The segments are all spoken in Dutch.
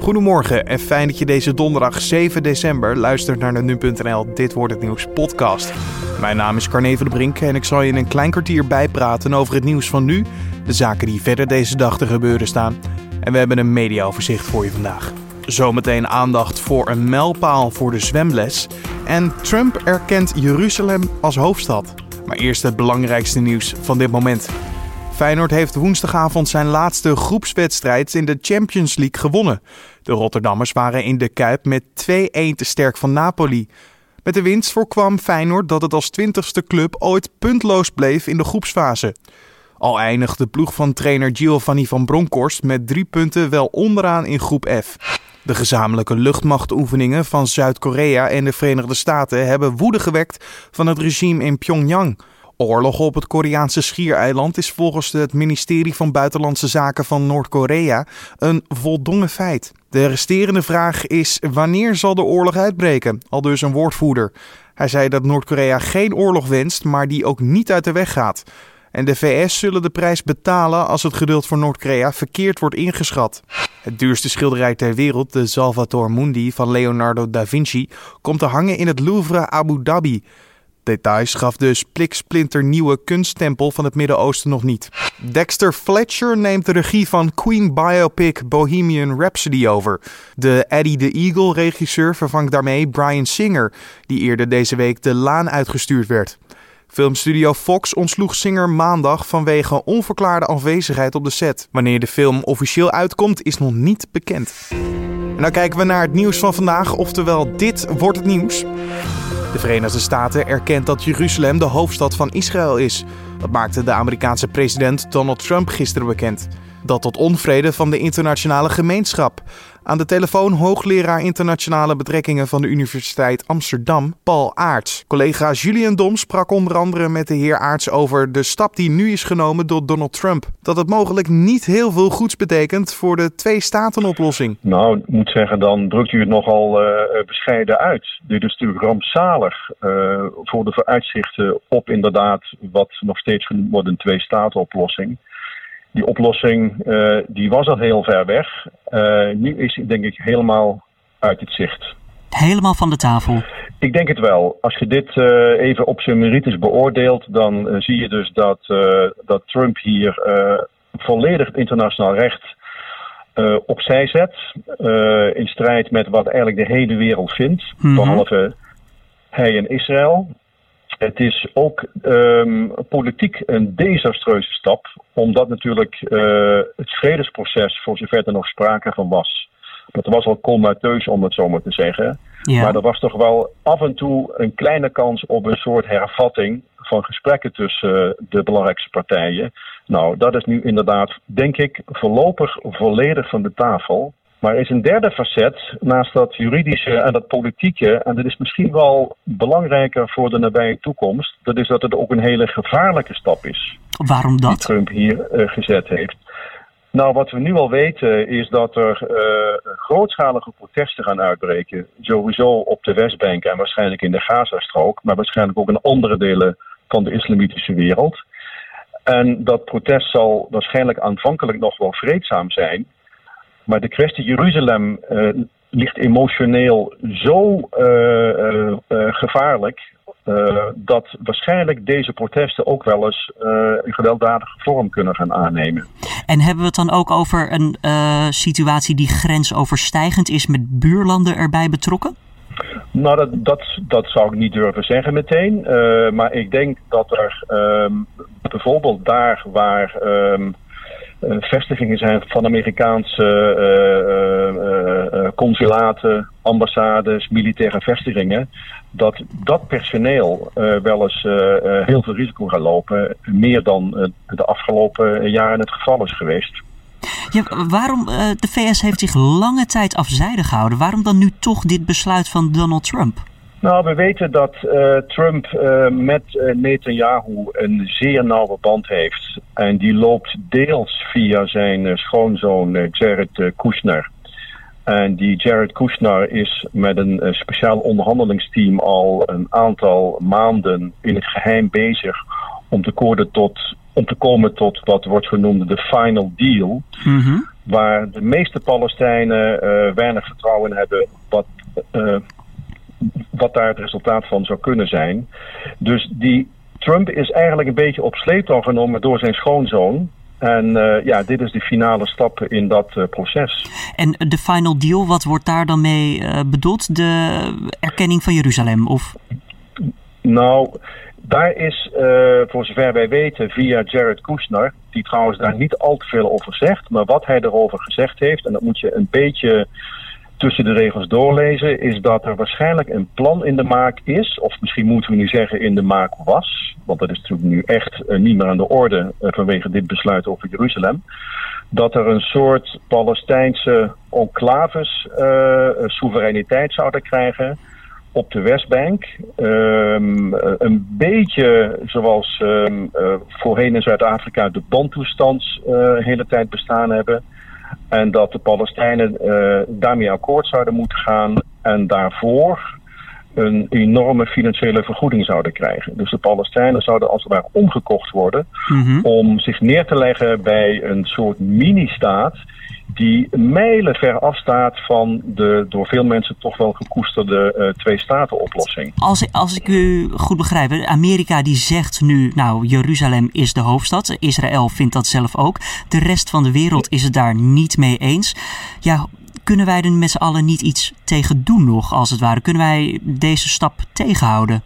Goedemorgen en fijn dat je deze donderdag 7 december luistert naar de Nu.nl Dit Wordt Het Nieuws podcast. Mijn naam is Carne van de Brink en ik zal je in een klein kwartier bijpraten over het nieuws van nu, de zaken die verder deze dag te gebeuren staan. En we hebben een mediaoverzicht voor je vandaag. Zometeen aandacht voor een mijlpaal voor de zwemles. En Trump erkent Jeruzalem als hoofdstad. Maar eerst het belangrijkste nieuws van dit moment. Feyenoord heeft woensdagavond zijn laatste groepswedstrijd in de Champions League gewonnen. De Rotterdammers waren in de Kuip met 2-1 te sterk van Napoli. Met de winst voorkwam Feyenoord dat het als twintigste club ooit puntloos bleef in de groepsfase. Al eindigt de ploeg van trainer Giovanni van Bronckhorst met drie punten wel onderaan in groep F. De gezamenlijke luchtmachtoefeningen van Zuid-Korea en de Verenigde Staten hebben woede gewekt van het regime in Pyongyang. Oorlog op het Koreaanse schiereiland is volgens het ministerie van Buitenlandse Zaken van Noord-Korea een voldongen feit. De resterende vraag is wanneer zal de oorlog uitbreken, al dus een woordvoerder. Hij zei dat Noord-Korea geen oorlog wenst, maar die ook niet uit de weg gaat. En de VS zullen de prijs betalen als het geduld voor Noord-Korea verkeerd wordt ingeschat. Het duurste schilderij ter wereld, de Salvator Mundi van Leonardo da Vinci, komt te hangen in het Louvre Abu Dhabi. Details gaf de spliksplinter nieuwe kunsttempel van het Midden-Oosten nog niet. Dexter Fletcher neemt de regie van Queen biopic Bohemian Rhapsody over. De Eddie the Eagle regisseur vervangt daarmee Brian Singer, die eerder deze week de laan uitgestuurd werd. Filmstudio Fox ontsloeg Singer maandag vanwege onverklaarde afwezigheid op de set. Wanneer de film officieel uitkomt is nog niet bekend. En dan kijken we naar het nieuws van vandaag, oftewel dit wordt het nieuws. De Verenigde Staten erkent dat Jeruzalem de hoofdstad van Israël is. Dat maakte de Amerikaanse president Donald Trump gisteren bekend. Dat tot onvrede van de internationale gemeenschap. Aan de telefoon hoogleraar internationale betrekkingen van de Universiteit Amsterdam, Paul Aarts. Collega Julian Dom sprak onder andere met de heer Aarts over de stap die nu is genomen door Donald Trump. Dat het mogelijk niet heel veel goeds betekent voor de twee-staten-oplossing. Nou, ik moet zeggen, dan drukt u het nogal uh, bescheiden uit. Dit is natuurlijk rampzalig uh, voor de vooruitzichten op inderdaad wat nog steeds genoemd wordt een twee-staten-oplossing die oplossing uh, die was al heel ver weg. Uh, nu is het denk ik helemaal uit het zicht. Helemaal van de tafel? Ik denk het wel. Als je dit uh, even op zijn merites beoordeelt, dan zie je dus dat, dat Trump hier volledig het internationaal recht opzij zet. in strijd met wat eigenlijk de hele wereld vindt, mm -hmm. behalve hij en Israël. Het is ook um, politiek een desastreuze stap, omdat natuurlijk uh, het vredesproces, voor zover er nog sprake van was, dat was al comateus om het zo maar te zeggen. Ja. Maar er was toch wel af en toe een kleine kans op een soort hervatting van gesprekken tussen uh, de belangrijkste partijen. Nou, dat is nu inderdaad, denk ik, voorlopig volledig van de tafel. Maar er is een derde facet naast dat juridische en dat politieke, en dat is misschien wel belangrijker voor de nabije toekomst, dat is dat het ook een hele gevaarlijke stap is. Waarom dat? Die Trump hier uh, gezet heeft. Nou, wat we nu al weten is dat er uh, grootschalige protesten gaan uitbreken. Sowieso op de Westbank en waarschijnlijk in de Gazastrook, maar waarschijnlijk ook in andere delen van de islamitische wereld. En dat protest zal waarschijnlijk aanvankelijk nog wel vreedzaam zijn. Maar de kwestie Jeruzalem uh, ligt emotioneel zo uh, uh, gevaarlijk. dat waarschijnlijk deze protesten ook wel eens een gewelddadige vorm kunnen gaan aannemen. En hebben we het dan ook over een situatie die grensoverstijgend is met buurlanden erbij betrokken? Nou, dat, dat, dat zou ik niet durven zeggen meteen. maar ik denk dat er um, bijvoorbeeld daar waar. Um, uh, vestigingen zijn van Amerikaanse uh, uh, consulaten, ambassades, militaire vestigingen. Dat dat personeel wel eens heel veel risico gaat lopen. Meer dan de afgelopen jaren het geval is geweest. Ja, waarom, de VS heeft zich lange tijd afzijdig gehouden. Waarom dan nu toch dit besluit van Donald Trump? Nou, we weten dat uh, Trump uh, met uh, Netanyahu een zeer nauwe band heeft. En die loopt deels via zijn schoonzoon Jared Kushner. En die Jared Kushner is met een speciaal onderhandelingsteam al een aantal maanden in het geheim bezig om te, tot, om te komen tot wat wordt genoemd de final deal. Mm -hmm. waar de meeste Palestijnen weinig vertrouwen in hebben wat, wat daar het resultaat van zou kunnen zijn. Dus die Trump is eigenlijk een beetje op sleeptouw genomen door zijn schoonzoon. En uh, ja, dit is de finale stap in dat uh, proces. En de final deal, wat wordt daar dan mee uh, bedoeld? De erkenning van Jeruzalem? Of? Nou, daar is, voor zover wij weten, via Jared Kushner, die trouwens daar niet al te veel over zegt, maar wat hij erover gezegd heeft, en dat moet je een beetje tussen de regels doorlezen, is dat er waarschijnlijk een plan in de maak is, of misschien moeten we nu zeggen in de maak was, want dat is natuurlijk nu echt uh, niet meer aan de orde uh, vanwege dit besluit over Jeruzalem, dat er een soort Palestijnse enclaves uh, soevereiniteit zouden krijgen op de Westbank. Um, een beetje zoals um, voorheen in Zuid-Afrika de Bantoestands de hele tijd bestaan hebben. En dat de Palestijnen uh, daarmee akkoord zouden moeten gaan en daarvoor een enorme financiële vergoeding zouden krijgen. Dus de Palestijnen zouden als het ware omgekocht worden mm -hmm. om zich neer te leggen bij een soort mini-staat die mijlen ver afstaat van de door veel mensen toch wel gekoesterde uh, twee-staten-oplossing. Als, als ik u goed begrijp, Amerika die zegt nu, nou, Jeruzalem is de hoofdstad. Israël vindt dat zelf ook. De rest van de wereld is het daar niet mee eens. Ja, kunnen wij er met z'n allen niet iets tegen doen nog, als het ware? Kunnen wij deze stap tegenhouden?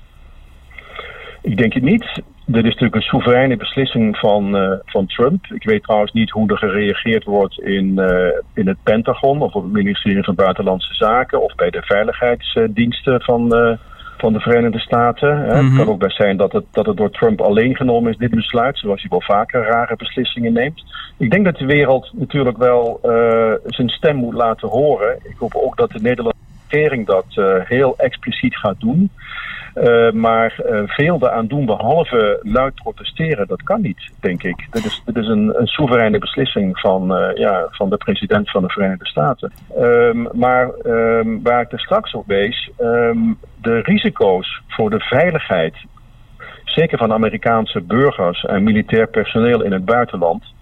Ik denk het niet. Dit is natuurlijk een soevereine beslissing van, uh, van Trump. Ik weet trouwens niet hoe er gereageerd wordt in, uh, in het Pentagon of op het ministerie van Buitenlandse Zaken of bij de veiligheidsdiensten van, uh, van de Verenigde Staten. Mm -hmm. Het kan ook best zijn dat het, dat het door Trump alleen genomen is, dit besluit, zoals hij wel vaker rare beslissingen neemt. Ik denk dat de wereld natuurlijk wel zijn stem moet laten horen. Ik hoop ook dat de Nederlandse regering dat heel expliciet gaat doen. Uh, maar uh, veel eraan doen behalve luid protesteren, dat kan niet, denk ik. Dit is, is een, een soevereine beslissing van, uh, ja, van de president van de Verenigde Staten. Um, maar um, waar ik er straks op wees, um, de risico's voor de veiligheid, zeker van Amerikaanse burgers en militair personeel in het buitenland,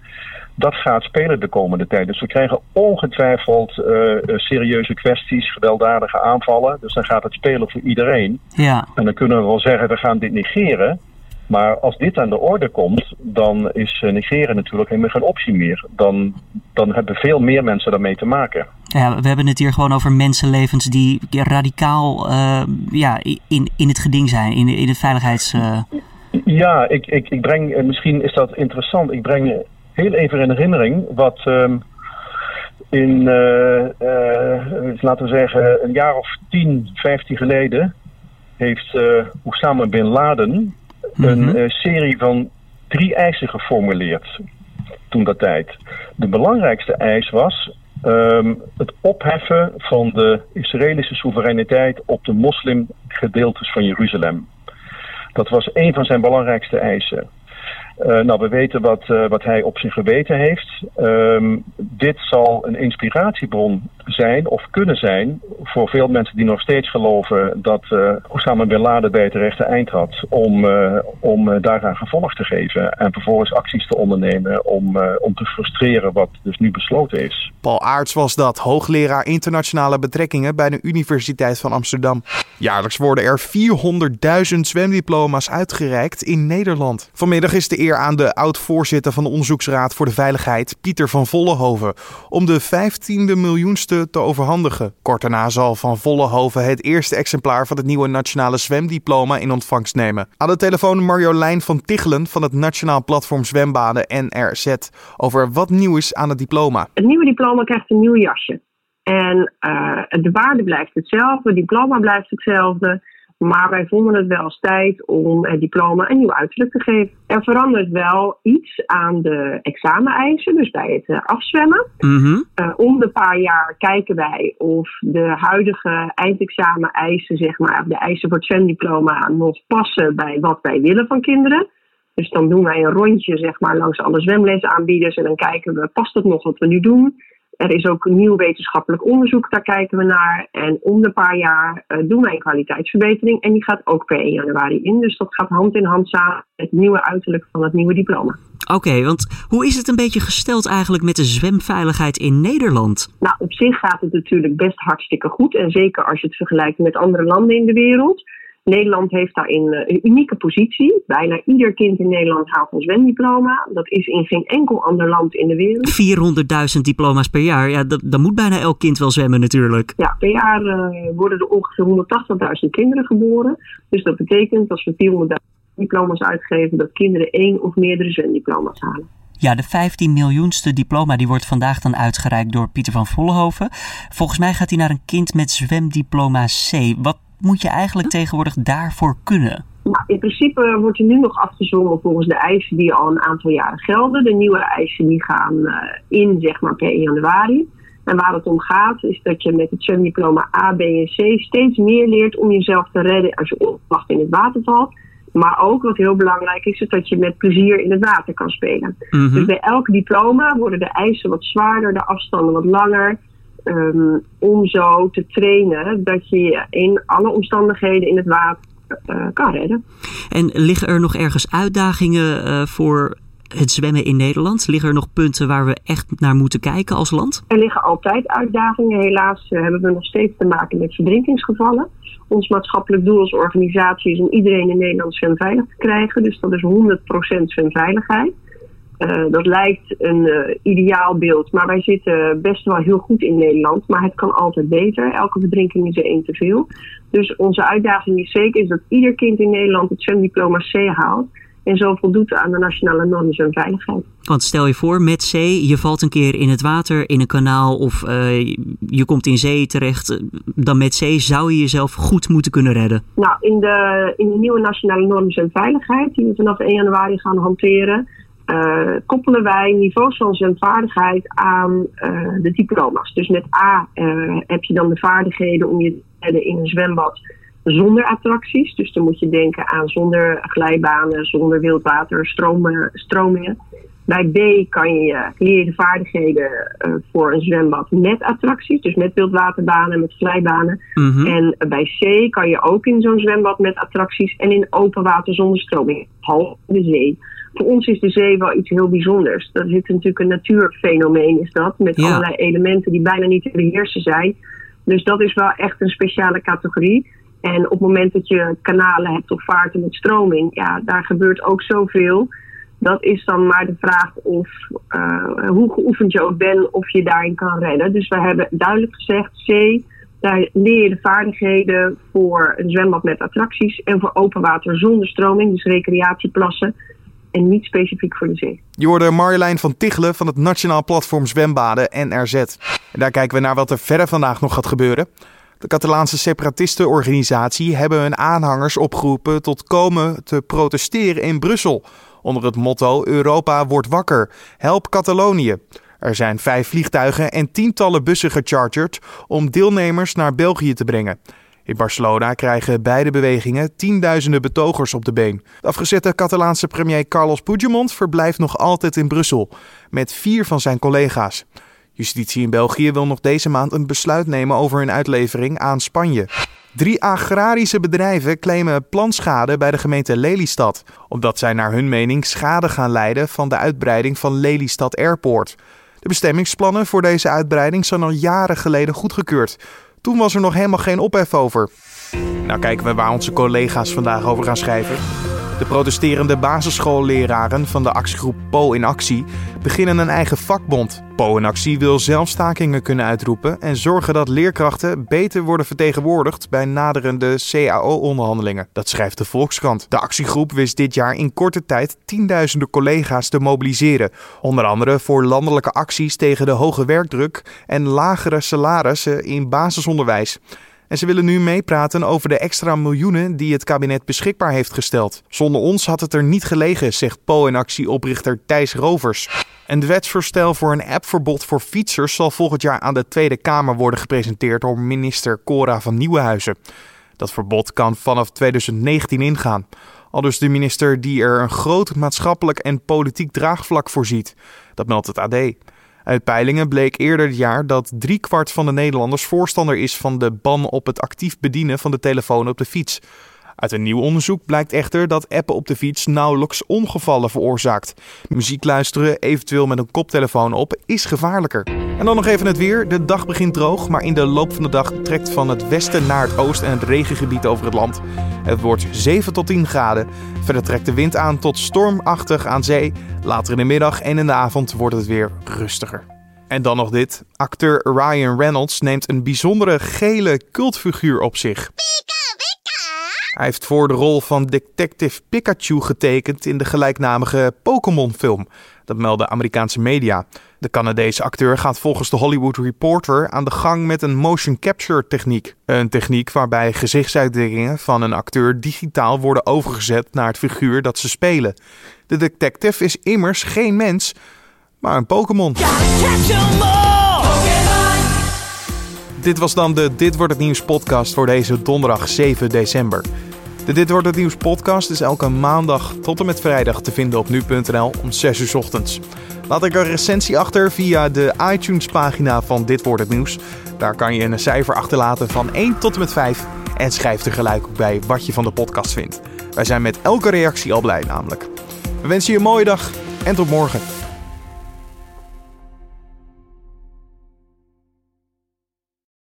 dat gaat spelen de komende tijd. Dus we krijgen ongetwijfeld uh, serieuze kwesties, gewelddadige aanvallen. Dus dan gaat het spelen voor iedereen. Ja. En dan kunnen we wel zeggen, we gaan dit negeren. Maar als dit aan de orde komt, dan is negeren natuurlijk helemaal geen optie meer. Dan, dan hebben veel meer mensen daarmee te maken. Ja, we hebben het hier gewoon over mensenlevens die radicaal uh, ja, in, in het geding zijn, in, in het veiligheids... Uh... Ja, ik, ik, ik breng, misschien is dat interessant, ik breng heel even in herinnering wat um, in, uh, uh, laten we zeggen, een jaar of 10, 15 geleden heeft uh, Osama Bin Laden een uh, serie van drie eisen geformuleerd toen dat tijd. De belangrijkste eis was um, het opheffen van de Israëlische soevereiniteit op de moslimgedeeltes van Jeruzalem. Dat was een van zijn belangrijkste eisen. Uh, nou, we weten wat, uh, wat hij op zijn geweten heeft. Um, dit zal een inspiratiebron zijn of kunnen zijn voor veel mensen die nog steeds geloven dat uh, Osama Bin Laden bij het rechte eind had om, om daaraan gevolg te geven en vervolgens acties te ondernemen om, om te frustreren wat dus nu besloten is. Paul Aarts was dat, hoogleraar internationale betrekkingen bij de Universiteit van Amsterdam. Jaarlijks worden er 400.000 zwemdiploma's uitgereikt in Nederland. Vanmiddag is de aan de oud-voorzitter van de Onderzoeksraad voor de Veiligheid, Pieter van Vollenhoven, om de 15e miljoenste te overhandigen. Kort daarna zal Van Vollenhoven het eerste exemplaar van het nieuwe nationale zwemdiploma in ontvangst nemen. Aan de telefoon Marjolein van Tichelen van het Nationaal Platform Zwembaden NRZ over wat nieuw is aan het diploma. Het nieuwe diploma krijgt een nieuw jasje. En uh, de waarde blijft hetzelfde, het diploma blijft hetzelfde. Maar wij vonden het wel eens tijd om het diploma een nieuw uiterlijk te geven. Er verandert wel iets aan de exameneisen, dus bij het uh, afzwemmen. Mm-hmm. Uh, om de paar jaar kijken wij of de huidige eindexameneisen, zeg maar, de eisen voor het zwemdiploma, nog passen bij wat wij willen van kinderen. Dus dan doen wij een rondje zeg maar, langs alle zwemlesaanbieders en dan kijken we, past het nog wat we nu doen? Er is ook nieuw wetenschappelijk onderzoek, daar kijken we naar. En om de paar jaar uh, doen wij een kwaliteitsverbetering. En die gaat ook per 1 januari in. Dus dat gaat hand in hand samen met het nieuwe uiterlijk van het nieuwe diploma. Oké, want hoe is het een beetje gesteld eigenlijk met de zwemveiligheid in Nederland? Nou, op zich gaat het natuurlijk best hartstikke goed. En zeker als je het vergelijkt met andere landen in de wereld. Nederland heeft daarin eh, een unieke positie. Bijna ieder kind in Nederland haalt een zwemdiploma. Dat is in geen enkel ander land in de wereld. 400.000 diploma's per jaar, ja, dan moet bijna elk kind wel zwemmen natuurlijk. Ja, per jaar uh, worden er ongeveer 180.000 kinderen geboren. Dus dat betekent als we 400.000 diploma's uitgeven, dat kinderen één of meerdere zwemdiploma's halen. Ja, de 15 miljoenste diploma die wordt vandaag dan uitgereikt door Pieter van Vollenhoven. Volgens mij gaat hij naar een kind met zwemdiploma C. Wat moet je eigenlijk tegenwoordig daarvoor kunnen? Nou, in principe wordt er nu nog afgezongen volgens de eisen die al een aantal jaren gelden. De nieuwe eisen die gaan uh, in zeg maar per 1 januari. En waar het om gaat is dat je met het zwemdiploma A, B en C steeds meer leert om jezelf te redden als je onverwacht in het water valt. Maar ook wat heel belangrijk is, is dat je met plezier in het water kan spelen. Mm -hmm. Dus bij elk diploma worden de eisen wat zwaarder, de afstanden wat langer. Um, om zo te trainen dat je in alle omstandigheden in het water uh, kan redden. En liggen er nog ergens uitdagingen uh, voor het zwemmen in Nederland? Liggen er nog punten waar we echt naar moeten kijken als land? Er liggen altijd uitdagingen. Helaas uh, hebben we nog steeds te maken met verdrinkingsgevallen. Ons maatschappelijk doel als organisatie is om iedereen in Nederland zwemveilig te krijgen. Dus dat is 100% zwemveiligheid. Uh, dat lijkt een uh, ideaal beeld, maar wij zitten best wel heel goed in Nederland. Maar het kan altijd beter. Elke verdrinking is er één te veel. Dus onze uitdaging is zeker is dat ieder kind in Nederland het zwemdiploma C haalt. En zo voldoet aan de nationale normen zwemveiligheid. Want stel je voor, met C, je valt een keer in het water, in een kanaal of uh, je komt in zee terecht. Dan met C zou je jezelf goed moeten kunnen redden. Nou, in de, in de nieuwe nationale normen zwemveiligheid, die we vanaf 1 januari gaan hanteren uh, koppelen wij niveaus van zwemvaardigheid aan uh, de diploma's. Dus met A uh, heb je dan de vaardigheden om je te redden in een zwembad zonder attracties. Dus dan moet je denken aan zonder glijbanen, zonder wildwater, stromen, stromingen. Bij B kan je leer de vaardigheden voor een zwembad met attracties, dus met wildwaterbanen, met glijbanen. Mm -hmm. En bij C kan je ook in zo'n zwembad met attracties en in open water zonder stroming, behalve de zee voor ons is de zee wel iets heel bijzonders. Dat is natuurlijk een natuurfenomeen, is dat. Met ja. allerlei elementen die bijna niet te beheersen zijn. Dus dat is wel echt een speciale categorie. En op het moment dat je kanalen hebt of vaarten met stroming, ja, daar gebeurt ook zoveel. Dat is dan maar de vraag of uh, hoe geoefend je ook bent, of je daarin kan redden. Dus we hebben duidelijk gezegd, C, daar leer je de vaardigheden voor een zwembad met attracties en voor open water zonder stroming, dus recreatieplassen en niet specifiek voor de zee. Je hoorde Marjolein van Tichelen van het Nationaal Platform Zwembaden NRZ. En daar kijken we naar wat er verder vandaag nog gaat gebeuren. De Catalaanse separatistenorganisatie hebben hun aanhangers opgeroepen tot komen te protesteren in Brussel. Onder het motto Europa wordt wakker, help Catalonië. Er zijn vijf vliegtuigen en tientallen bussen gecharterd om deelnemers naar België te brengen. In Barcelona krijgen beide bewegingen tienduizenden betogers op de been. De afgezette Catalaanse premier Carlos Puigdemont verblijft nog altijd in Brussel met vier van zijn collega's. Justitie in België wil nog deze maand een besluit nemen over hun uitlevering aan Spanje. Drie agrarische bedrijven claimen planschade bij de gemeente Lelystad, omdat zij naar hun mening schade gaan lijden van de uitbreiding van Lelystad Airport. De bestemmingsplannen voor deze uitbreiding zijn al jaren geleden goedgekeurd. Toen was er nog helemaal geen ophef over. Nou kijken we waar onze collega's vandaag over gaan schrijven. De protesterende basisschoolleraren van de actiegroep Po in Actie beginnen een eigen vakbond. Po in Actie wil zelf stakingen kunnen uitroepen en zorgen dat leerkrachten beter worden vertegenwoordigd bij naderende CAO-onderhandelingen. Dat schrijft de Volkskrant. De actiegroep wist dit jaar in korte tijd tienduizenden collega's te mobiliseren. Onder andere voor landelijke acties tegen de hoge werkdruk en lagere salarissen in basisonderwijs. En ze willen nu meepraten over de extra miljoenen die het kabinet beschikbaar heeft gesteld. Zonder ons had het er niet gelegen, zegt Po in actie-oprichter Thijs Rovers. Een wetsvoorstel voor een appverbod voor fietsers zal volgend jaar aan de Tweede Kamer worden gepresenteerd door minister Cora van Nieuwenhuizen. Dat verbod kan vanaf 2019 ingaan. Al dus de minister die er een groot maatschappelijk en politiek draagvlak voor ziet. Dat meldt het AD. Uit peilingen bleek eerder dit jaar dat driekwart van de Nederlanders voorstander is van de ban op het actief bedienen van de telefoon op de fiets. Uit een nieuw onderzoek blijkt echter dat appen op de fiets nauwelijks ongevallen veroorzaakt. Muziek luisteren, eventueel met een koptelefoon op, is gevaarlijker. En dan nog even het weer. De dag begint droog, maar in de loop van de dag trekt van het westen naar het oosten en het regengebied over het land. Het wordt 7 tot 10 graden. Verder trekt de wind aan tot stormachtig aan zee. Later in de middag en in de avond wordt het weer rustiger. En dan nog dit. Acteur Ryan Reynolds neemt een bijzondere gele cultfiguur op zich. Hij heeft voor de rol van Detective Pikachu getekend in de gelijknamige Pokémon-film. Dat melden Amerikaanse media. De Canadese acteur gaat volgens de Hollywood Reporter aan de gang met een motion capture techniek. Een techniek waarbij gezichtsuitdrukkingen van een acteur digitaal worden overgezet naar het figuur dat ze spelen. De detective is immers geen mens, maar een Pokémon. Dit was dan de Dit wordt het nieuws podcast voor deze donderdag 7 december. De Dit wordt het nieuws podcast is elke maandag tot en met vrijdag te vinden op nu.nl om 6 uur ochtends. Laat ik een recensie achter via de iTunes pagina van Dit wordt het nieuws. Daar kan je een cijfer achterlaten van 1 tot en met 5 en schrijf tegelijk ook bij wat je van de podcast vindt. Wij zijn met elke reactie al blij namelijk. We wensen je een mooie dag en tot morgen.